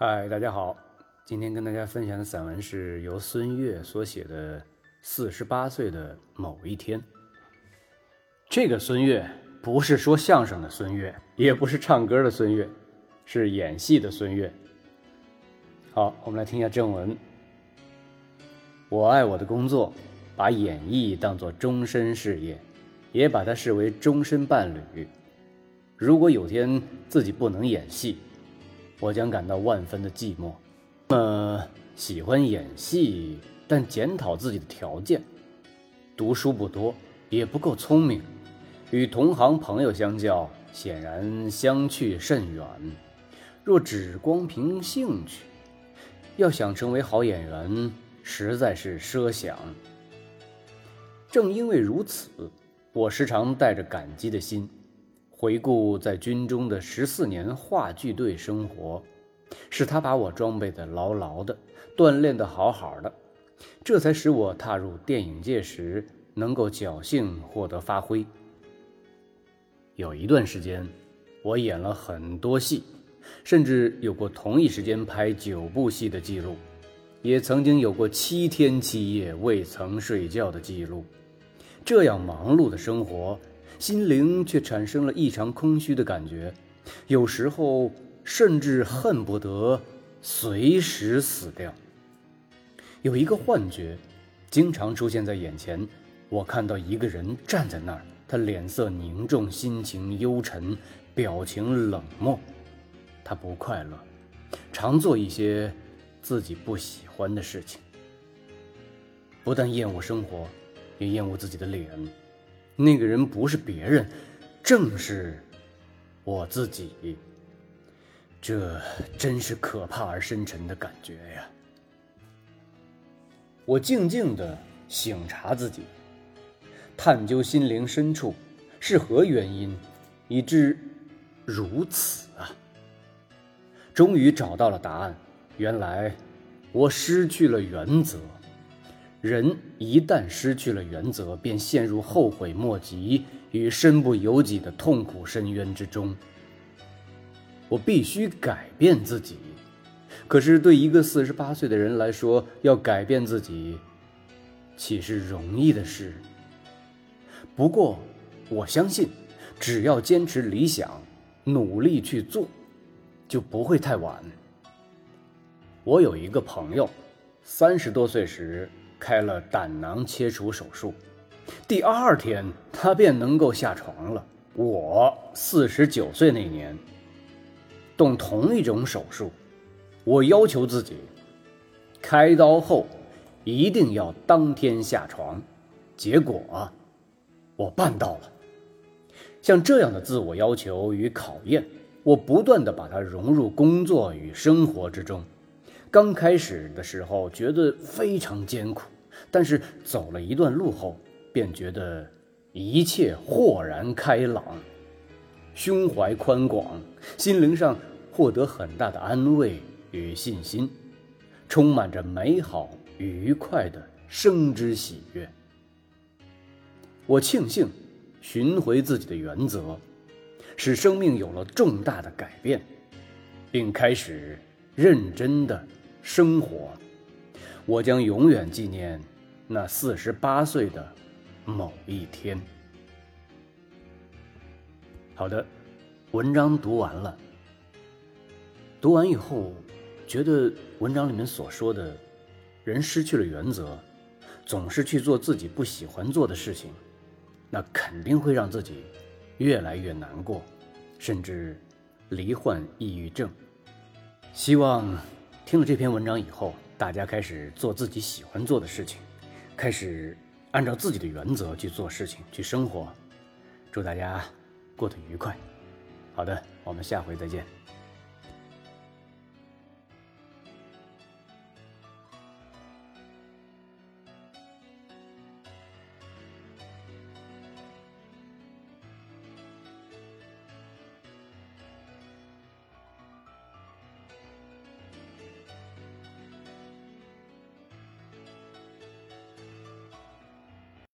嗨，大家好，今天跟大家分享的散文是由孙悦所写的《四十八岁的某一天》。这个孙悦不是说相声的孙悦，也不是唱歌的孙悦，是演戏的孙悦。好，我们来听一下正文。我爱我的工作，把演艺当作终身事业，也把它视为终身伴侣。如果有天自己不能演戏，我将感到万分的寂寞。呃，喜欢演戏，但检讨自己的条件：读书不多，也不够聪明，与同行朋友相较，显然相去甚远。若只光凭兴趣，要想成为好演员，实在是奢想。正因为如此，我时常带着感激的心。回顾在军中的十四年话剧队生活，是他把我装备的牢牢的，锻炼的好好的，这才使我踏入电影界时能够侥幸获得发挥。有一段时间，我演了很多戏，甚至有过同一时间拍九部戏的记录，也曾经有过七天七夜未曾睡觉的记录。这样忙碌的生活。心灵却产生了异常空虚的感觉，有时候甚至恨不得随时死掉。有一个幻觉，经常出现在眼前。我看到一个人站在那儿，他脸色凝重，心情幽沉，表情冷漠。他不快乐，常做一些自己不喜欢的事情。不但厌恶生活，也厌恶自己的脸。那个人不是别人，正是我自己。这真是可怕而深沉的感觉呀！我静静的醒察自己，探究心灵深处是何原因，以致如此啊！终于找到了答案，原来我失去了原则。人一旦失去了原则，便陷入后悔莫及与身不由己的痛苦深渊之中。我必须改变自己，可是对一个四十八岁的人来说，要改变自己，岂是容易的事？不过，我相信，只要坚持理想，努力去做，就不会太晚。我有一个朋友，三十多岁时。开了胆囊切除手术，第二天他便能够下床了。我四十九岁那年动同一种手术，我要求自己开刀后一定要当天下床，结果我办到了。像这样的自我要求与考验，我不断的把它融入工作与生活之中。刚开始的时候觉得非常艰苦，但是走了一段路后，便觉得一切豁然开朗，胸怀宽广，心灵上获得很大的安慰与信心，充满着美好愉快的生之喜悦。我庆幸寻回自己的原则，使生命有了重大的改变，并开始认真的。生活，我将永远纪念那四十八岁的某一天。好的，文章读完了。读完以后，觉得文章里面所说的，人失去了原则，总是去做自己不喜欢做的事情，那肯定会让自己越来越难过，甚至罹患抑郁症。希望。听了这篇文章以后，大家开始做自己喜欢做的事情，开始按照自己的原则去做事情、去生活。祝大家过得愉快。好的，我们下回再见。